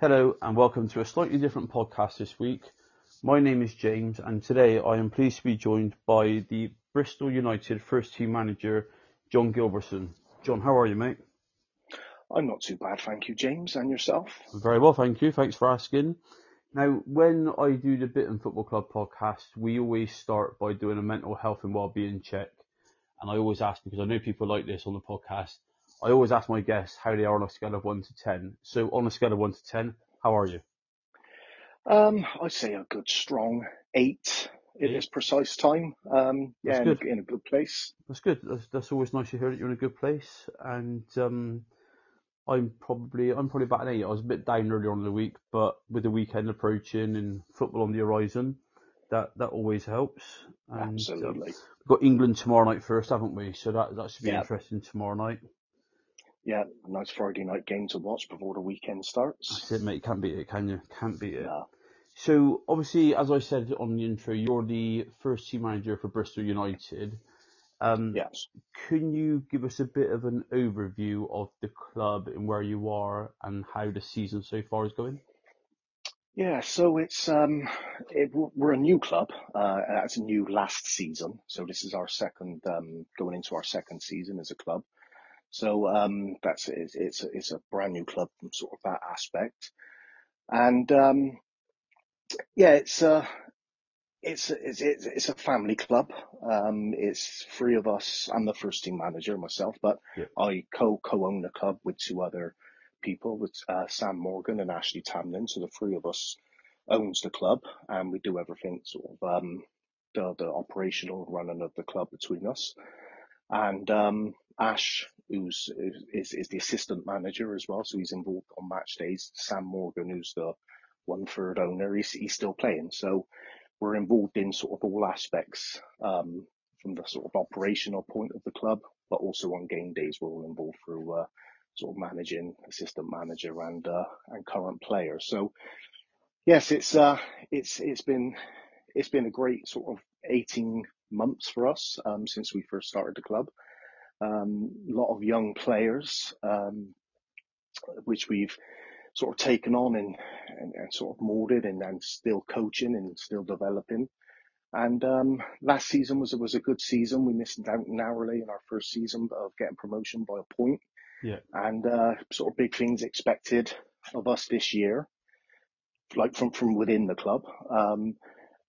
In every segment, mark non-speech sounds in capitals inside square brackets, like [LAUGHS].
Hello and welcome to a slightly different podcast this week. My name is James and today I am pleased to be joined by the Bristol United first team manager, John Gilbertson. John, how are you, mate? I'm not too bad, thank you, James. And yourself? Very well, thank you. Thanks for asking. Now, when I do the Bitton Football Club podcast, we always start by doing a mental health and well-being check. And I always ask, because I know people like this on the podcast, I always ask my guests how they are on a scale of 1 to 10. So on a scale of 1 to 10, how are you? Um, I'd say a good strong 8 at this precise time. Um, yeah, in a, in a, good place. That's good. That's, that's always nice to hear that you're in a good place. And um, I'm probably I'm probably about an eight. I was a bit down earlier on in the week, but with the weekend approaching and football on the horizon, that that always helps. And, um, Absolutely. we've got England tomorrow night first, haven't we? So that that should be yeah. interesting tomorrow night. Yeah, a nice Friday night game to watch before the weekend starts. That's it, mate. Can't beat it, can you? Can't beat it. No. So obviously, as I said on the intro, you're the first team manager for Bristol United. Um, yes. Can you give us a bit of an overview of the club and where you are and how the season so far is going? Yeah, so it's um, it, we're a new club. Uh, it's a new last season, so this is our second um, going into our second season as a club. So um, that's it's it's a, it's a brand new club from sort of that aspect, and um, yeah, it's a, uh, it's, it's, it's a family club. Um, it's three of us. I'm the first team manager myself, but yeah. I co, co-own the club with two other people with, uh, Sam Morgan and Ashley Tamlin. So the three of us owns the club and we do everything sort of, um, the, the operational running of the club between us. And, um, Ash, who's, is, is the assistant manager as well. So he's involved on match days. Sam Morgan, who's the, one third owner, he's, he's still playing. So we're involved in sort of all aspects um, from the sort of operational point of the club, but also on game days we're all involved through uh, sort of managing, assistant manager, and uh, and current players. So yes, it's uh, it's it's been it's been a great sort of 18 months for us um, since we first started the club. Um, a lot of young players, um, which we've sort of taken on and, and, and sort of molded and, and still coaching and still developing. And um, last season was was a good season. We missed out narrowly in our first season of getting promotion by a point. Yeah. And uh, sort of big things expected of us this year, like from from within the club. Um,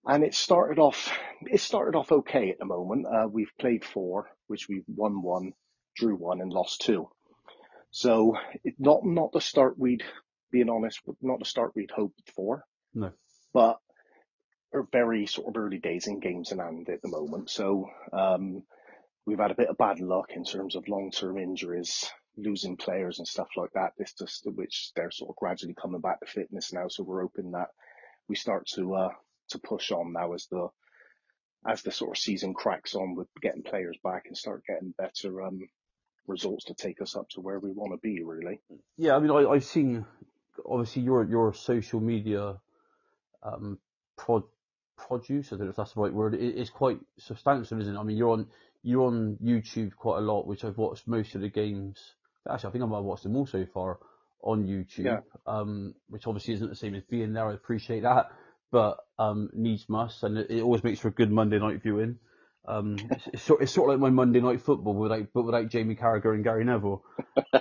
and it started off it started off okay at the moment. Uh, we've played four, which we've won one, drew one, and lost two. So it, not not the start we'd being honest, not the start we'd hoped for. No. But are very sort of early days in games in hand at the moment. So um, we've had a bit of bad luck in terms of long term injuries, losing players and stuff like that. This just which they're sort of gradually coming back to fitness now. So we're hoping that we start to uh, to push on now as the as the sort of season cracks on with getting players back and start getting better um, results to take us up to where we want to be. Really. Yeah, I mean, I, I've seen obviously your your social media um, prod, produce, I don't know if that's the right word, it, it's quite substantial, isn't it? I mean, you're on you're on YouTube quite a lot, which I've watched most of the games. Actually, I think I've watched them all so far on YouTube, yeah. um, which obviously isn't the same as being there. I appreciate that, but um, needs must, and it, it always makes for a good Monday night viewing. Um, it's, it's, sort, it's sort of like my Monday night football without, but without Jamie Carragher and Gary Neville.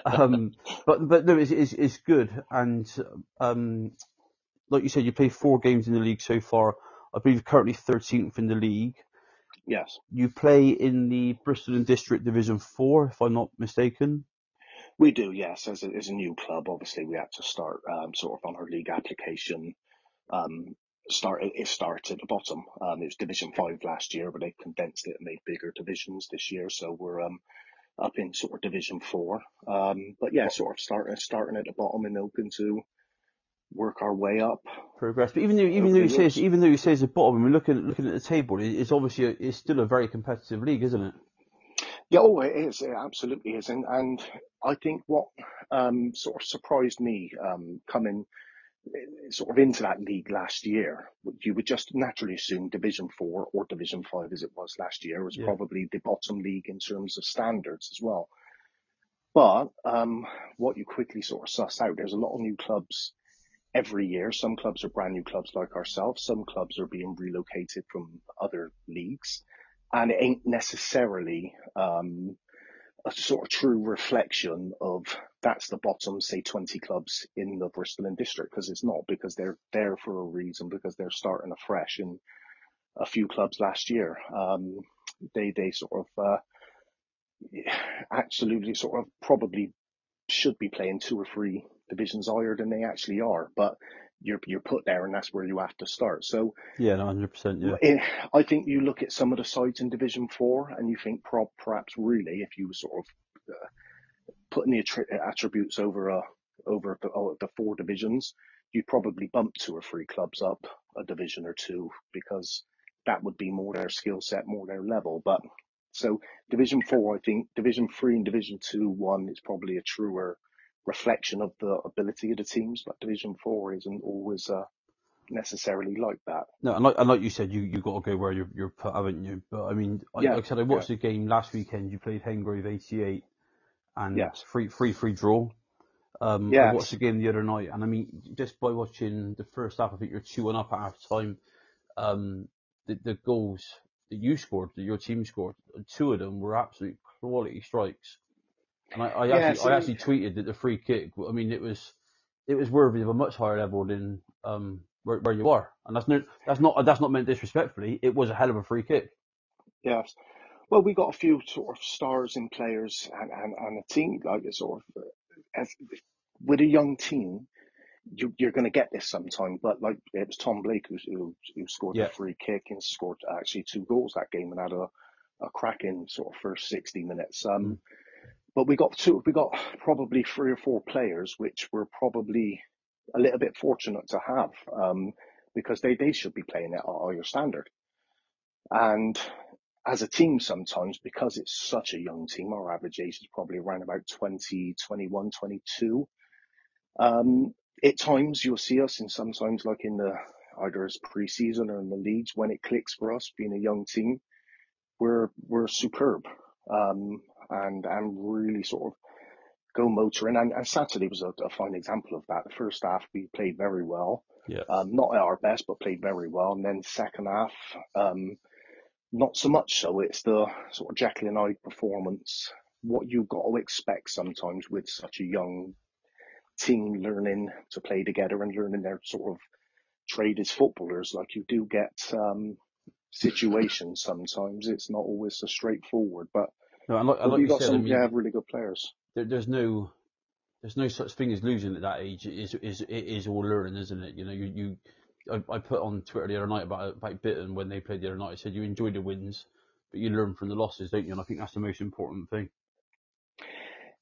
Um, but, but no, it's, it's, it's good. And, um, like you said, you played four games in the league so far. I believe currently 13th in the league. Yes. You play in the Bristol and District Division 4, if I'm not mistaken. We do, yes. As a, as a new club, obviously we had to start um, sort of on our league application um, start it started at the bottom. Um, it was Division Five last year, but they condensed it and made bigger divisions this year. So we're um, up in sort of Division Four. Um, but yeah, sort of starting starting at the bottom and hoping to work our way up. Progress, but even though even though he says even though he says the bottom, I mean looking looking at the table, it's obviously a, it's still a very competitive league, isn't it? Yeah, oh, it is. It absolutely is, and and I think what um, sort of surprised me um, coming sort of into that league last year, you would just naturally assume Division Four or Division Five, as it was last year, was yeah. probably the bottom league in terms of standards as well. But um, what you quickly sort of suss out, there's a lot of new clubs every year. Some clubs are brand new clubs like ourselves. Some clubs are being relocated from other leagues, and it ain't necessarily um, a sort of true reflection of that's the bottom, say 20 clubs in the Bristol and district because it's not because they're there for a reason because they're starting afresh and a few clubs last year. Um, they they sort of uh, absolutely sort of probably should be playing two or three divisions higher than they actually are, but you're you're put there and that's where you have to start. So yeah, hundred percent. Yeah, I think you look at some of the sides in Division Four and you think perhaps really if you were sort of uh, putting the attributes over a over the, oh, the four divisions, you'd probably bump two or three clubs up a division or two because that would be more their skill set, more their level. But so Division Four, I think Division Three and Division Two, one is probably a truer reflection of the ability of the teams, but Division Four isn't always uh, necessarily like that. No, and like, and like you said, you you got to go where you're, you're put, haven't you? But I mean, yeah, like I said, I watched yeah. the game last weekend. You played Hengrove 88, and yes. free free free draw. Um, yes. I watched the game the other night, and I mean, just by watching the first half, I think you're two one up at half time. Um, the, the goals that you scored, that your team scored, two of them were absolute quality strikes. And I, I yeah, actually, so I actually tweeted that the free kick. I mean, it was, it was worthy of a much higher level than um, where, where you are, and that's not that's not that's not meant disrespectfully. It was a hell of a free kick. Yes. Well, we got a few sort of stars in players and, and, and a team like a sort of as, with a young team, you, are going to get this sometime. But like it was Tom Blake who who, who scored yeah. a free kick and scored actually two goals that game and had a a cracking sort of first sixty minutes. Um, mm. But we got two, we got probably three or four players, which were probably a little bit fortunate to have, um, because they, they should be playing at a higher standard. And as a team sometimes, because it's such a young team, our average age is probably around about 20, 21, 22. Um, at times you'll see us and sometimes like in the, either as pre-season or in the leagues, when it clicks for us being a young team, we're, we're superb. Um, and and really sort of go motoring. And, and Saturday was a, a, fine example of that. The first half we played very well, yeah. Um, not at our best, but played very well. And then second half, um, not so much so. It's the sort of Jekyll and Hyde performance. What you got to expect sometimes with such a young team learning to play together and learning their sort of trade as footballers. Like you do get um, situations sometimes. It's not always so straightforward, but no, and like, and like you got said, some, I mean, yeah, really good players. There, there's no, there's no such thing as losing at that age. It is, is, it is all learning, isn't it? You know, you, you, I, I put on Twitter the other night about about Bitton when they played the other night. I said you enjoy the wins, but you learn from the losses, don't you? And I think that's the most important thing.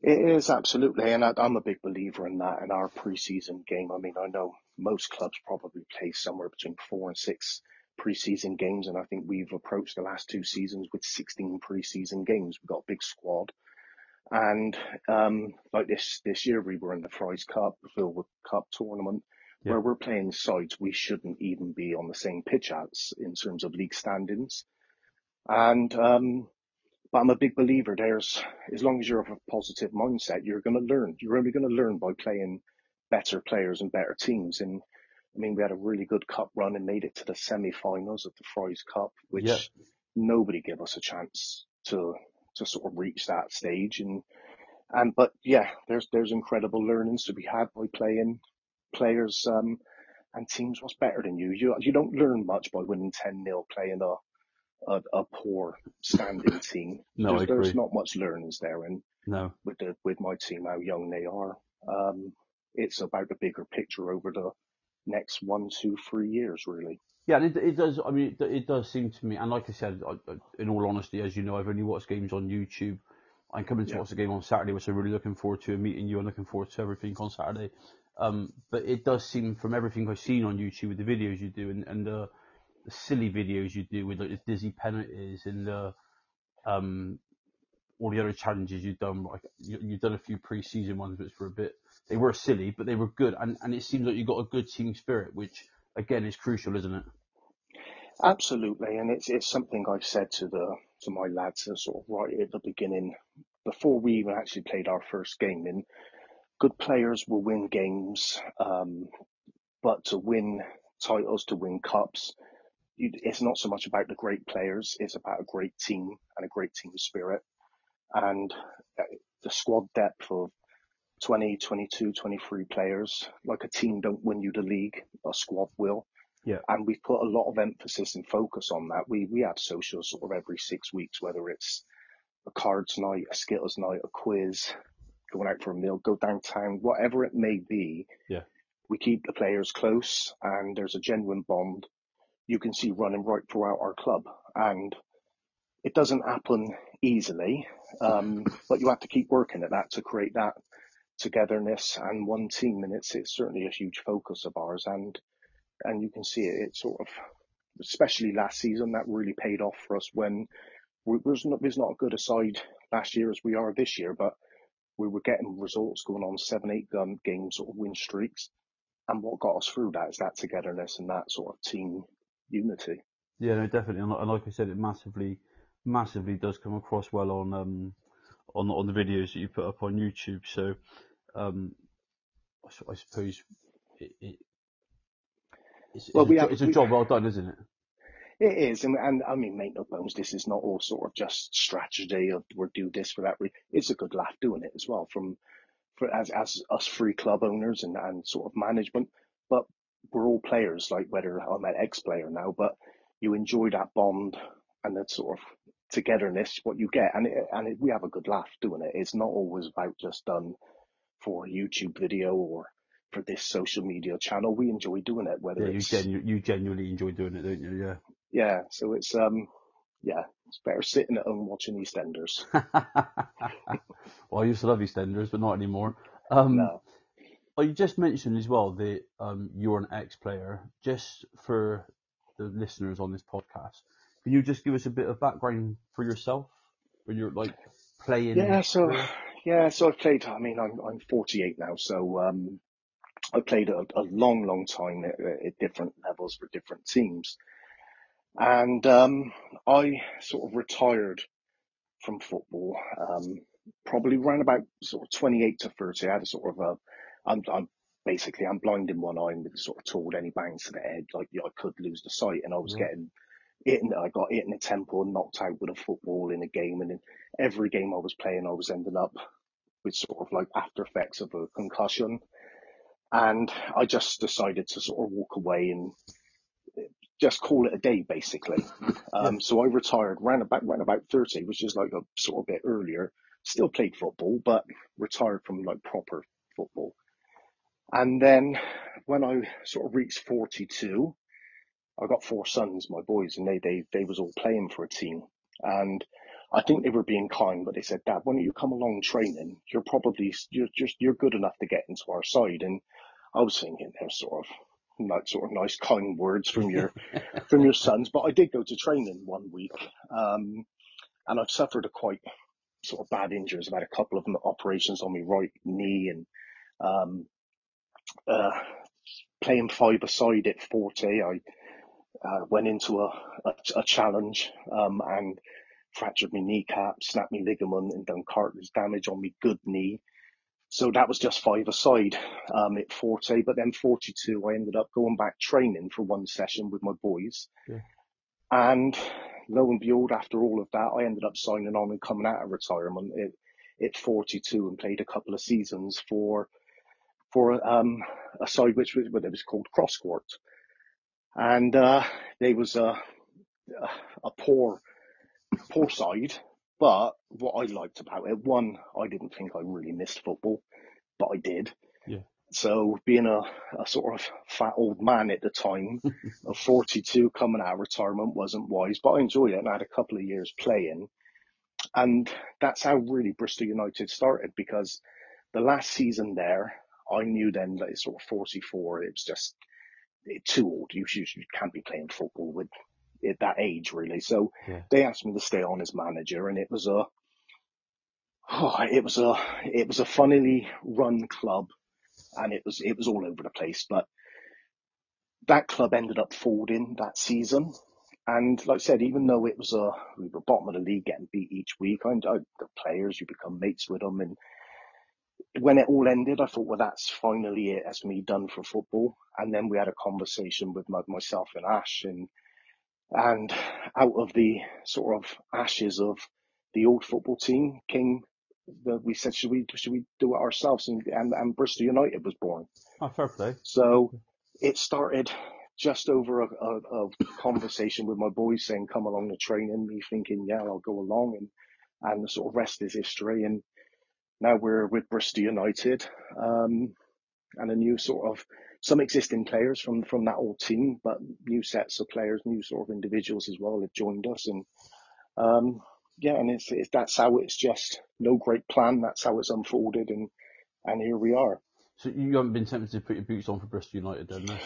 It is absolutely, and I, am a big believer in that. In our pre-season game, I mean, I know most clubs probably play somewhere between four and six preseason games, and I think we've approached the last two seasons with 16 preseason games. We've got a big squad, and um, like this this year, we were in the Fry's Cup, the Philwood Cup tournament, yeah. where we're playing sides we shouldn't even be on the same pitch as in terms of league standings, and um, but I'm a big believer. There's as long as you're of a positive mindset, you're going to learn. You're only going to learn by playing better players and better teams, and I mean, we had a really good cup run and made it to the semi-finals of the Fry's Cup, which yeah. nobody gave us a chance to to sort of reach that stage. And and but yeah, there's there's incredible learnings to be had by playing players um, and teams what's better than you. You you don't learn much by winning ten 0 playing a a, a poor standing team. [LAUGHS] no, there's, there's, not much learnings there. And no, with the with my team, how young they are, um, it's about the bigger picture over the next one, two, three years, really. Yeah, it, it does. I mean, it, it, does seem to me, and like I said, I, in all honesty, as you know, I've only watched games on YouTube. I'm coming to yeah. watch the game on Saturday, which I'm really looking forward to, meeting you. I'm looking forward to everything on Saturday. Um, but it does seem, from everything I've seen on YouTube with the videos you do and, and the, the silly videos you do with like the dizzy penalties and the um, all the other challenges you've done. Like you, you've done a few pre-season ones, which were a bit they were silly, but they were good, and and it seems like you got a good team spirit, which again is crucial, isn't it? Absolutely, and it's it's something I've said to the to my lads sort of right at the beginning, before we even actually played our first game. And good players will win games. Um, but to win titles, to win cups, it's not so much about the great players, it's about a great team and a great team spirit. And uh, the squad depth of 20, 22, 23 players, like a team don't win you the league, a squad will. Yeah. And we've put a lot of emphasis and focus on that. We, we have socials sort of every six weeks, whether it's a cards night, a Skittles night, a quiz, going out for a meal, go downtown, whatever it may be. Yeah. We keep the players close and there's a genuine bond you can see running right throughout our club. And it doesn't happen easily, um, but you have to keep working at that to create that togetherness and one team. And it's, it's certainly a huge focus of ours. And, and you can see it, it sort of, especially last season, that really paid off for us when we was not, was not a good aside last year as we are this year, but we were getting results going on seven, eight gun games sort of win streaks. And what got us through that is that togetherness and that sort of team unity. Yeah, no, definitely. And like I said, it massively, massively does come across well on um on on the videos that you put up on YouTube. So, um, I, I suppose it, it it's, well, it's, we a, have, it's a job well done, isn't it? It is, and, and I mean, make no bones, this is not all sort of just strategy of we're do this for that. Reason. It's a good laugh doing it as well from, for as as us free club owners and and sort of management. But we're all players, like whether I'm an ex-player now, but you enjoy that bond and that sort of togetherness, what you get, and it, and it, we have a good laugh doing it. It's not always about just done for a YouTube video or for this social media channel. We enjoy doing it, whether yeah, it's you, genu- you genuinely enjoy doing it, don't you? Yeah. Yeah. So it's um, yeah, it's better sitting at home watching EastEnders. [LAUGHS] well, I used to love EastEnders, but not anymore. Um, no. Oh, you just mentioned as well that um, you're an ex-player. Just for the listeners on this podcast, can you just give us a bit of background for yourself when you're like playing? Yeah, so yeah, so I've played. I mean, I'm I'm 48 now, so um, I played a, a long, long time at, at, different levels for different teams, and um, I sort of retired from football um, probably around about sort of 28 to 30. I had a sort of a I'm, I'm basically I'm blind in one eye and sort of told any bangs to the head, like I could lose the sight, and I was getting hit. In, I got hit in the temple and knocked out with a football in a game, and in every game I was playing, I was ending up with sort of like after effects of a concussion, and I just decided to sort of walk away and just call it a day, basically. Um, so I retired ran about ran about thirty, which is like a sort of bit earlier. Still played football, but retired from like proper football. And then when I sort of reached 42, I got four sons, my boys, and they, they, they was all playing for a team. And I think they were being kind, but they said, Dad, why don't you come along training, you're probably, you're just, you're good enough to get into our side. And I was thinking they're sort of, not sort of nice, kind words from your, [LAUGHS] from your sons. But I did go to training one week. Um, and I've suffered a quite sort of bad injuries. I've had a couple of operations on my right knee and, um, uh, playing five aside at 40, I uh, went into a, a, a challenge um, and fractured my kneecap, snapped my ligament, and done cartilage damage on my good knee. So that was just five aside um, at 40. But then 42, I ended up going back training for one session with my boys. Yeah. And lo and behold, after all of that, I ended up signing on and coming out of retirement at, at 42 and played a couple of seasons for for um, a side which was, it was called Cross Court. And uh, they was a, a poor, poor side. But what I liked about it, one, I didn't think I really missed football, but I did. Yeah. So being a, a sort of fat old man at the time [LAUGHS] of 42 coming out of retirement wasn't wise, but I enjoyed it and I had a couple of years playing. And that's how really Bristol United started because the last season there, I knew then that it's sort of 44, it was just too old. You, you, you can't be playing football with at that age really. So yeah. they asked me to stay on as manager and it was a, oh, it was a, it was a funnily run club and it was, it was all over the place, but that club ended up folding that season. And like I said, even though it was a, we were bottom of the league getting beat each week, I, I uh, the players, you become mates with them and when it all ended, I thought, well, that's finally it. That's me done for football. And then we had a conversation with my, myself and Ash, and and out of the sort of ashes of the old football team came the, we said, should we should we do it ourselves? And, and and Bristol United was born. Oh, fair play. So it started just over a, a, a conversation with my boys saying, "Come along the training." Me thinking, "Yeah, I'll go along," and and the sort of rest is history. And now we're with Bristol United, um, and a new sort of some existing players from from that old team, but new sets of players, new sort of individuals as well have joined us, and um, yeah, and it's, it's that's how it's just no great plan. That's how it's unfolded, and and here we are. So you haven't been tempted to put your boots on for Bristol United, then? No?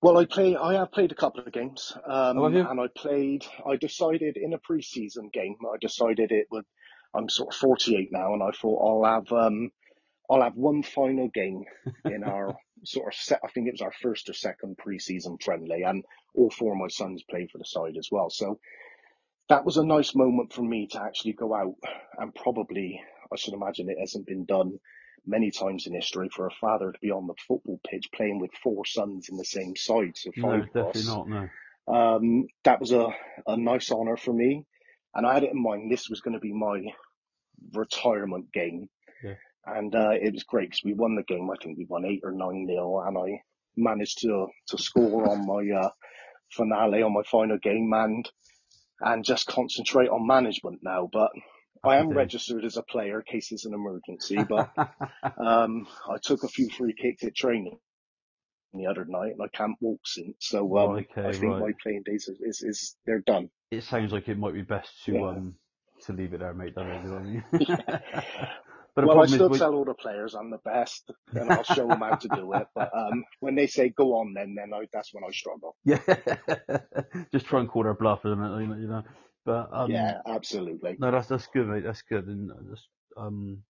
Well, I play. I have played a couple of games, um, Oh, and I played. I decided in a pre-season game. I decided it would. I'm sort of 48 now, and I thought I'll have. Um, I'll have one final game in [LAUGHS] our sort of set. I think it was our first or second pre-season friendly, and all four of my sons played for the side as well. So that was a nice moment for me to actually go out and probably, I should imagine it hasn't been done many times in history for a father to be on the football pitch playing with four sons in the same side. So No, five of definitely us. not. No. Um, that was a, a nice honour for me. And I had it in mind this was going to be my retirement game. Yeah. And uh, it was great because we won the game. I think we won eight or nine nil, and I managed to to score on my uh, finale on my final game and and just concentrate on management now. But I am registered as a player in case it's an emergency. But [LAUGHS] um, I took a few free kicks at training the other night, and I can't walk since. So um, okay, I think right. my playing days is, is, is they're done. it sounds like it might be best to Yeah. um to leave it there, mate. Doesn't? You know what I mean? but well, I still we- tell all the players I'm the best, and I'll show them how to do it. But um, when they say go on, then then I, that's when I struggle. yeah, [LAUGHS] just try and call their bluff, isn't it? You know- but um, yeah, absolutely. No, that's that's good, mate. That's good, and just um,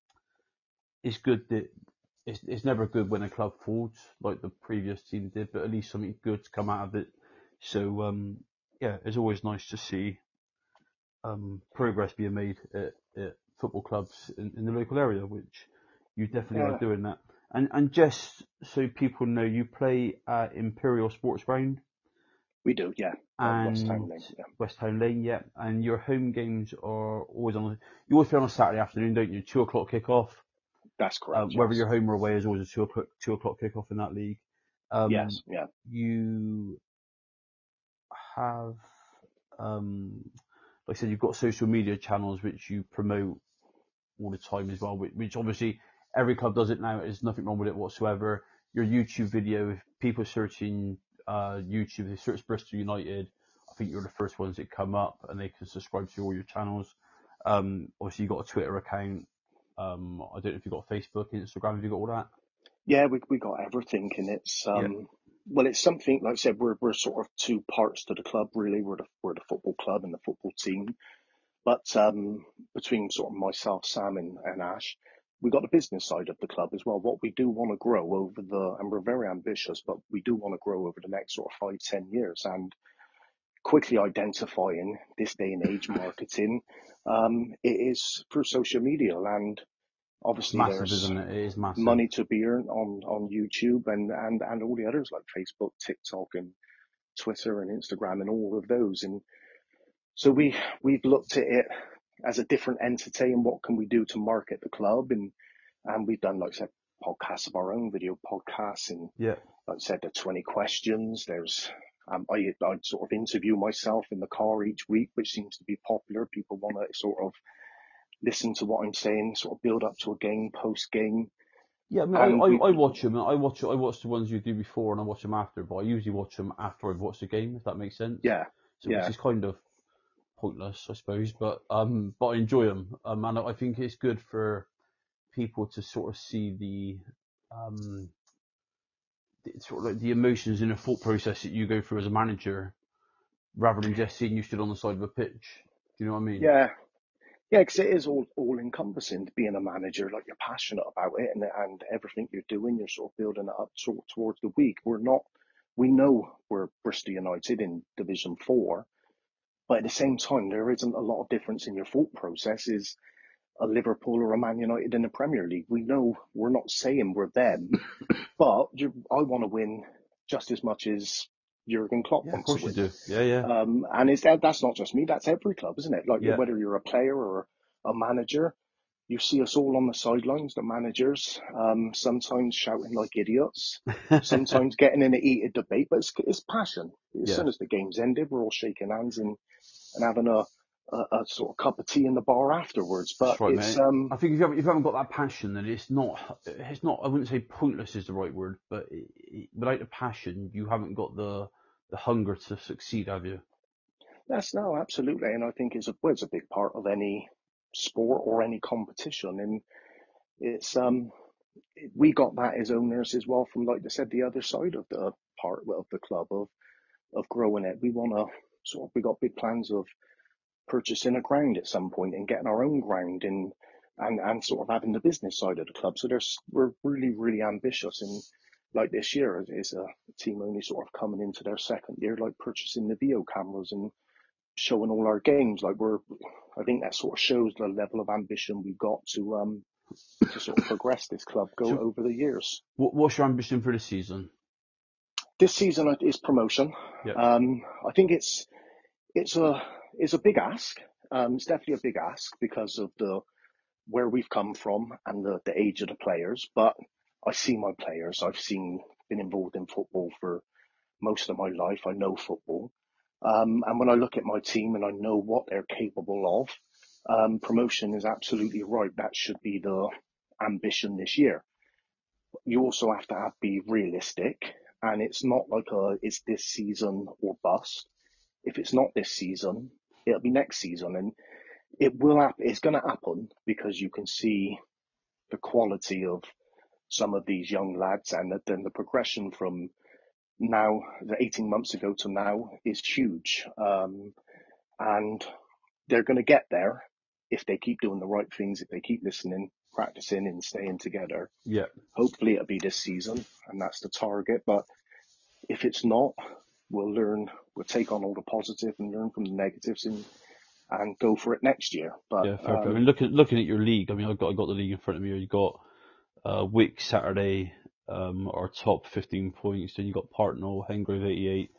it's good that it's it's never good when a club falls like the previous team did, but at least something good's come out of it. So um, yeah, it's always nice to see um progress being made at, at football clubs in, in the local area, which you definitely Yeah. are doing that. And and just so people know, you play at Imperial Sports Ground We do, yeah. Uh, West Ham Lane, yeah. West Town Lane, yeah. And your home games are always on. You always play on a Saturday afternoon, don't you? Two o'clock kickoff. That's correct. Um, whether you're home or away, is always a two o'clock two o'clock kickoff in that league. Um, yes, yeah. You have, um, like I said, you've got social media channels which you promote all the time as well. Which, which obviously every club does it now. There's nothing wrong with it whatsoever. Your YouTube video, if people searching uh, YouTube, they search Bristol United. I think you're the first ones that come up, and they can subscribe to all your channels. Um, obviously, you've got a Twitter account. Um, I don't know if you've got Facebook, Instagram. Have you got all that? Yeah, we we got everything, and it's um well, it's something like I said. We're we're sort of two parts to the club, really. We're the we're the football club and the football team, but um between sort of myself, Sam, and, and Ash, we got the business side of the club as well. What we do want to grow over the, and we're very ambitious, but we do want to grow over the next sort of five ten years, and quickly identifying this day and age [LAUGHS] marketing, um, it is through social media, and obviously Massive, there's isn't it? It is massive. money to be earned on, on YouTube and, and, and all the others like Facebook, TikTok and Twitter and Instagram and all of those. And so we, we've looked at it as a different entity and what can we do to market the club? And, and we've done, like I said, podcasts of our own, video podcasts and Yeah. like I said, the 20 questions. There's, um, I, I sort of interview myself in the car each week, which seems to be popular. People want to sort of listen to what I'm saying, sort of build up to a game, post game. Yeah, I mean, I, I, I watch them. I watch I watch the ones you do before, and I watch them after. But I usually watch them after I've watched the game, if that makes sense. Yeah. So yeah. which is kind of pointless, I suppose. But um, but I enjoy them, um, and I think it's good for people to sort of see the um, the, sort of like the emotions in the thought process that you go through as a manager, rather than just seeing you stood on the side of a pitch. Do you know what I mean? Yeah. Yeah, because it is all, all encompassing being a manager. Like you're passionate about it and, and everything you're doing, you're sort of building it up to, towards the week. We're not, we know we're Bristol United in Division 4, but at the same time, there isn't a lot of difference in your thought processes. A Liverpool or a Man United in the Premier League. We know we're not saying we're them, [LAUGHS] but I want to win just as much as Jurgen Klopp Yeah, of course to you do. Yeah, yeah. Um, and it's that, that's not just me, that's every club, isn't it? Like Yeah. whether you're a player or a manager, you see us all on the sidelines, the managers, um, sometimes shouting like idiots, sometimes [LAUGHS] getting in a heated debate, but it's, it's passion. As Yeah. soon as the game's ended, we're all shaking hands and, and having a, a, a sort of cup of tea in the bar afterwards. But right, it's, um, I think if you haven't, if you haven't got that passion, then it's not, it's not, I wouldn't say pointless is the right word, but it, it, without the passion, you haven't got the, the hunger to succeed, have you? That's no, absolutely, and I think it's a well, it's a big part of any sport or any competition, and it's um we got that as owners as well from like I said the other side of the part of the club of of growing it. We want to sort of we got big plans of purchasing a ground at some point and getting our own ground and and and sort of having the business side of the club. So there's we're really really ambitious and. Like this year is a team only sort of coming into their second year, like purchasing the video cameras and showing all our games. Like we're, I think that sort of shows the level of ambition we've got to um to sort of progress this club go So- over the years. What's your ambition for this season? This season is promotion. Yeah. Um, I think it's it's a it's a big ask. Um, it's definitely a big ask because of the where we've come from and the, the age of the players. But I see my players. I've seen been involved in football for most of my life. I know football. Um, and when I look at my team and I know what they're capable of, um, promotion is absolutely right. That should be the ambition this year. You also have to have, be realistic, and it's not like a it's this season or bust. If it's not this season, it'll be next season, and it will happen. It's going to happen because you can see the quality of some of these young lads, and then the progression from now, the 18 months ago to now, is huge. Um, and they're going to get there if they keep doing the right things, if they keep listening, practicing, and staying together. Yeah. Hopefully, it'll be this season, and that's the target. But if it's not, we'll learn, we'll take on all the positive and learn from the negatives and and go for it next year. But Yeah, fair play. I um, mean, looking looking at your league, I mean, I've got I got the league in front of me. here. You got uh, Wick Saturday, um, our top 15 points. Then you have got Partnell, Hengrove 88,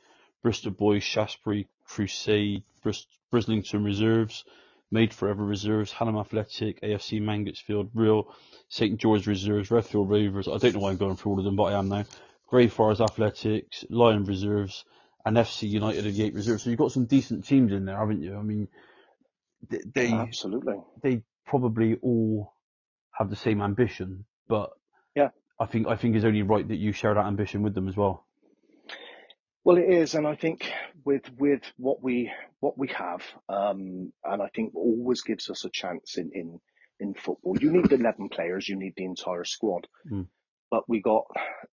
Bristol Boys, Shaftesbury, Crusade, Bris- Brislington Reserves, Made Forever Reserves, Hanham Athletic, AFC Mangotsfield, Real, St George Reserves, Redfield Rovers. I don't know why I'm going through all of them, but I am now. Greyfriars Athletics, Lion Reserves, and FC United 88 Reserves. So you've got some decent teams in there, haven't you? I mean, they they, absolutely. they probably all have the same ambition, but Yeah. I think I think it's only right that you share that ambition with them as well. Well, it is, and I think with with what we what we have, um, and I think always gives us a chance in in in football. You need eleven players, you need the entire squad. Mm. But we got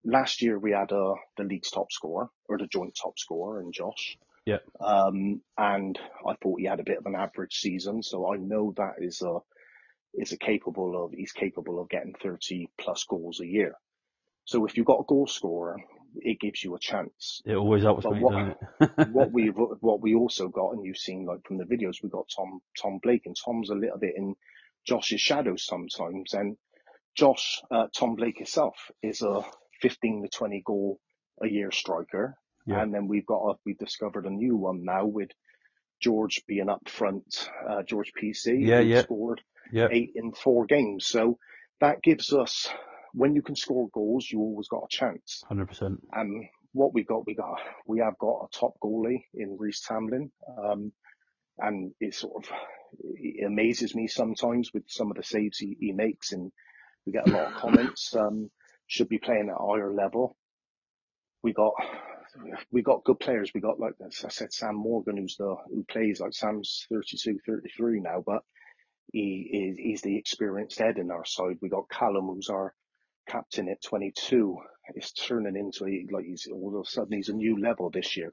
last year we had uh, the league's top scorer or the joint top scorer in Josh. Yeah. Um, and I thought he had a bit of an average season, so I know that is a is a capable of he's capable of getting thirty plus goals a year. So if you've got a goal scorer, it gives you a chance It always helps But me, what- [LAUGHS] what we [LAUGHS] what we also got, and you've seen like from the videos, we got Tom Tom Blake, and Tom's a little bit in Josh's shadow sometimes. And Josh, uh, Tom Blake himself, is a 15 to 20 goal a year striker. Yeah. And then we've got a, we've discovered a new one now with George being up front, uh, George PC, Yeah, yeah. scored yeah, eight in four games. So that gives us when you can score goals, you always got a chance. hundred percent. And what we got, we got, we have got a top goalie in Reese Tamlin. Um, and it sort of, it amazes me sometimes with some of the saves he, he makes and we get a lot of comments, um, should be playing at a higher level. We got, we got good players. We got, like I said, Sam Morgan, who's the, who plays like Sam's 32, 33 now, but he is, he's the experienced head in our side. We got Callum, who's our captain at 22 is turning into a, like he's all of a sudden he's a new level this year.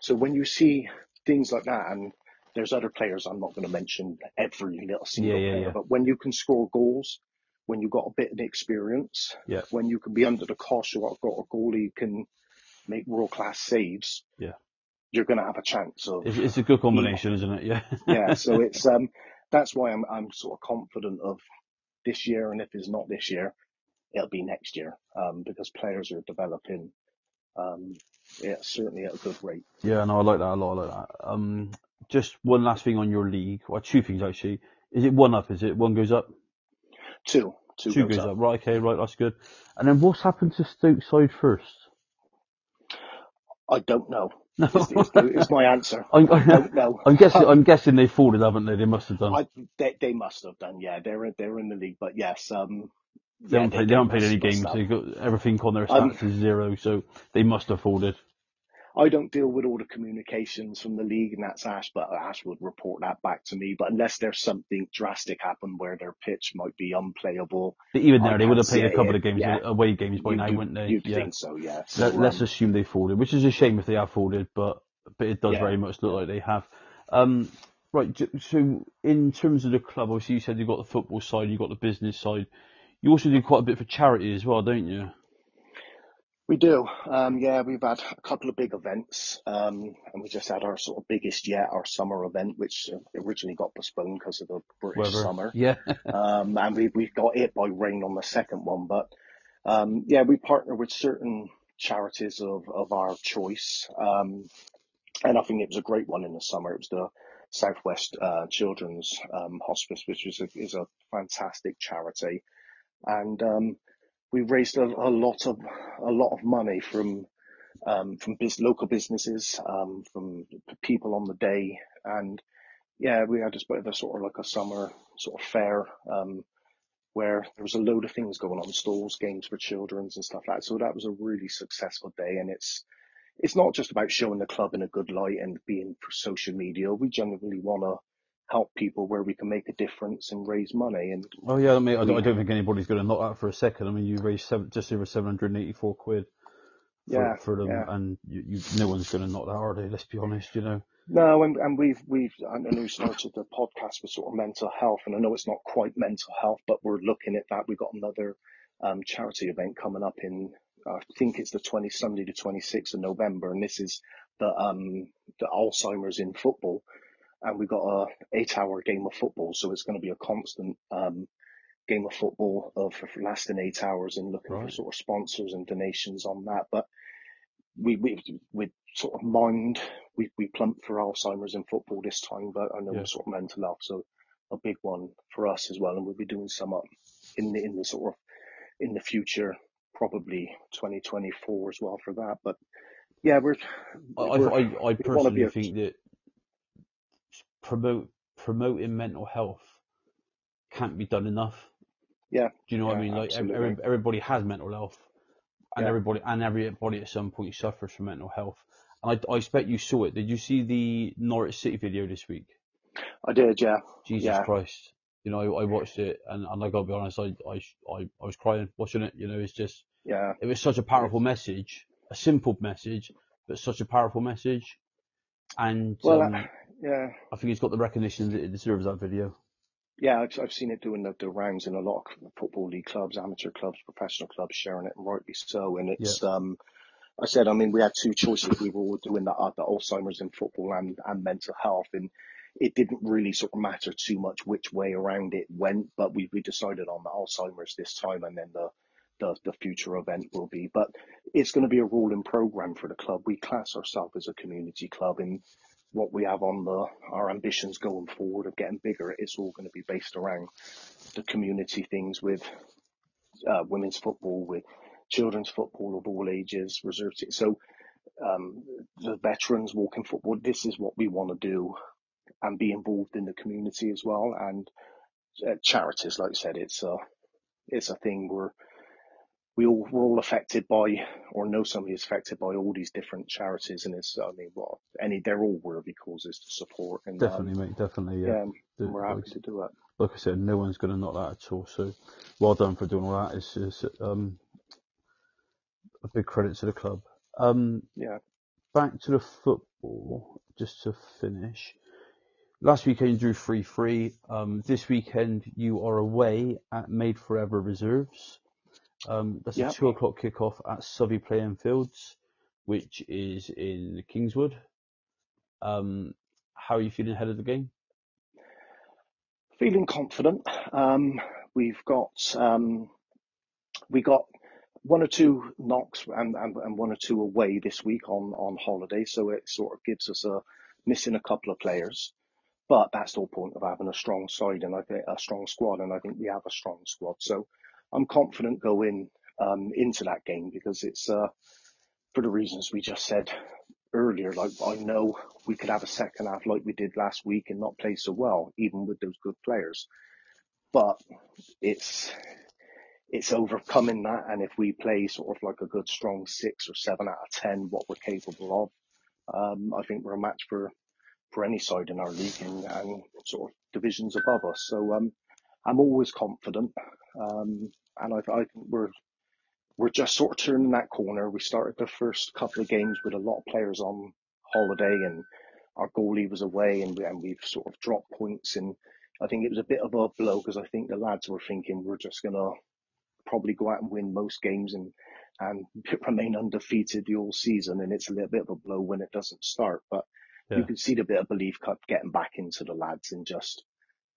So when you see things like that, and there's other players I'm not going to mention every little single Yeah, yeah, player, yeah. but when you can score goals, when you've got a bit of experience, Yeah. when you can be under the cosh or got a goalie who can make world class saves, Yeah. you're going to have a chance of It's, it's a good combination, isn't it? Yeah. yeah. [LAUGHS] So it's um, that's why I'm I'm sort of confident of this year, and if it's not this year, it'll be next year um, because players are developing. Um, yeah, certainly at a good rate. Yeah, no, I like that a lot. I like that. Um, just one last thing on your league, or two things actually. Is it one up? Is it one goes up? Two, two, Two goes, up. up. Right, okay, right, that's good. And then what's happened to Stoke side first? I don't know. No. Is, the- is my answer. [LAUGHS] I'm, I don't know. [LAUGHS] I'm guessing. [LAUGHS] I'm guessing they folded, haven't they? They must have done. I, they, they must have done. Yeah, they're in- they're in the league, but yes, um, they yeah, haven't played. They haven't played any games. They've got everything on their Um, stats is zero, so they must have folded. I don't deal with all the communications from the league, and that's Ash, but Ash would report that back to me. But unless there's something drastic happen where their pitch might be unplayable, But even I there, they would have played a couple it, of games, yeah. away games by you, now, you, wouldn't they? you'd yeah. think so, yeah. So, Let, let's um, assume they folded, which is a shame if they have folded, but but it does Yeah. very much look like they have. Um, right. So in terms of the club, obviously you said you've got the football side, you've got the business side. You also do quite a bit for charity as well, don't you? We do. Um, yeah, we've had a couple of big events, um, and we just had our sort of biggest yet, our summer event, which uh, originally got postponed because of the British Weather summer. Yeah. [LAUGHS] Um, and we, we got hit by rain on the second one, but, um, yeah, we partner with certain charities of, of our choice. Um, and I think it was a great one in the summer. It was the Southwest, uh, Children's, um, Hospice, which is a, is a fantastic charity. And, um, we raised a, a lot of, a lot of money from, um, from biz- local businesses, um, from people on the day. And yeah, we had just bit of a sort of like a summer sort of fair, um, where there was a load of things going on, stalls, games for children's and stuff like that. So that was a really successful day. And it's, it's not just about showing the club in a good light and being for social media. We genuinely want to help people where we can make a difference and raise money. And Oh yeah, I mean, I don't, I don't think anybody's going to knock that for a second. I mean, you raised seven, just over 784 quid for, Yeah, for them, yeah. and you, you, no one's going to knock that, are they? Let's be honest, you know. No, and, and we've we've I know we started the podcast with sort of mental health, and I know it's not quite mental health, but we're looking at that. We've got another um, charity event coming up in I think it's the twenty Sunday the twenty sixth of November, and this is the um the Alzheimer's in football, and we've got a eight hour game of football, so it's going to be a constant um game of football of lasting eight hours, and looking for sort of sponsors and donations on that, but we we we sort of mind we we plumped for Alzheimer's in football this time, but I know Yeah. sort of mental health, so a big one for us as well, and we'll be doing some up in the in the sort of in the future, probably 2024 as well for that. But yeah, we're, I, we're I, I we want to be personally think that promote promoting mental health can't be done enough. yeah Do you know what I mean? Like every, everybody has mental health, and yeah everybody and everybody at some point suffers from mental health. And I, I expect you saw it. Did you see the Norwich City video this week? I did yeah Jesus yeah Christ! You know, I, I watched it, and, and I gotta be honest, I, I I I was crying watching it. You know, it's just yeah it was such a powerful message, a simple message, but such a powerful message. And well um, yeah I think it's got the recognition that it deserves that video. Yeah, I've, I've seen it doing the, the rounds in a lot of football league clubs, amateur clubs, professional clubs sharing it, and rightly so. And Yeah, it's, um, I said, I mean, we had two choices. We were all doing the, uh, the Alzheimer's in football and, and mental health, and it didn't really sort of matter too much which way around it went, but we, we decided on the Alzheimer's this time, and then the, the, the future event will be. But it's going to be a rolling program for the club. We class ourselves as a community club, and what we have on the our ambitions going forward of getting bigger, it's all going to be based around the community things with uh, women's football, with children's football of all ages, reserves. So um, the veterans walking football, this is what we want to do and be involved in the community as well. And uh, charities, like I said, it's a it's a thing where we all we're all affected by or know somebody is affected by all these different charities, and it's I mean, well, any they're all worthy causes to support, and um, definitely, mate, definitely. Yeah, yeah, The- we're like, happy to do it. like I said, no one's going to knock that at all. So, well done for doing all that. It's, it's um, a big credit to the club. Um, Yeah, back to the football, just to finish. Last weekend you drew 3 3. Um, this weekend you are away at Made Forever Reserves. Um, that's a 2 o'clock kickoff at Southey Playing Fields, which is in Kingswood. Um, how are you feeling ahead of the game? Feeling confident. Um, we've got um, we got one or two knocks and, and, and one or two away this week on, on holiday, so it sort of gives us a missing a couple of players. But that's the whole point of having a strong side and I think a strong squad, and I think we have a strong squad. So I'm confident going um, into that game because it's uh, for the reasons we just said earlier. Like I know we could have a second half like we did last week and not play so well, even with those good players. But it's it's overcoming that, and if we play sort of like a good strong six or seven out of ten, what we're capable of, um, I think we're a match for for any side in our league and, and sort of divisions above us. So um, I'm always confident, um, and I, I think we're we're just sort of turning that corner. We started the first couple of games with a lot of players on holiday, and our goalie was away, and, we, and we've sort of dropped points. And I think it was a bit of a blow because I think the lads were thinking we're just gonna probably go out and win most games and and [LAUGHS] remain undefeated the whole season. And it's a little bit of a blow when it doesn't start, but yeah. you can see the bit of belief cut getting back into the lads and just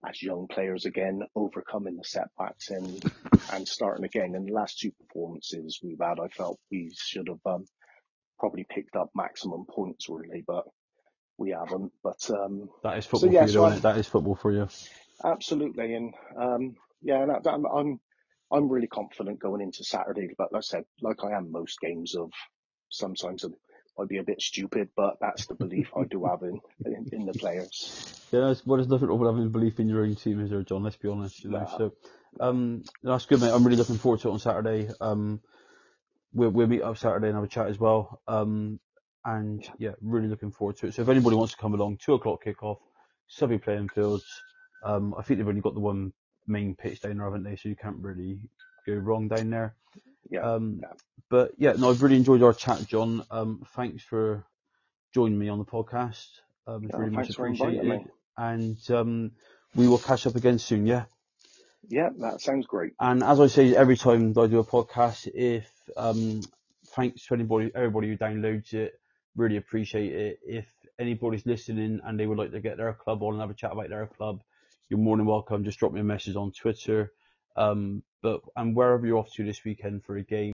as young players again, overcoming the setbacks and and starting again. In the last two performances we've had, I felt we should have um, probably picked up maximum points really, but we haven't. But um, that is football so, yeah, for you, so That is football for you. Absolutely, and um, yeah, that, I'm, I'm I'm really confident going into Saturday. But like I said, like I am most games of sometimes I'd be a bit stupid, but that's the belief I do have in, in, in the players. Yeah, it's, well, there's nothing wrong with having belief in your own team, is there, John? Let's be honest. You know? Nah. So, um, that's good, mate. I'm really looking forward to it on Saturday. Um, we'll, we'll meet up Saturday and have a chat as well. Um, and yeah, really looking forward to it. So if anybody wants to come along, two o'clock kickoff, Subby playing fields. Um, I think they've only got the one main pitch down there, haven't they? So you can't really go wrong down there. Yeah. Um, yeah. But yeah, no, I've really enjoyed our chat, John. Um, thanks for joining me on the podcast. Um, it's yeah, really much appreciated. And um, we will catch up again soon, yeah? Yeah, that sounds great. And as I say every time I do a podcast, if um, thanks to anybody, everybody who downloads it, really appreciate it. If anybody's listening and they would like to get their club on and have a chat about their club, you're more than welcome. Just drop me a message on Twitter. Um, but and wherever you're off to this weekend for a game.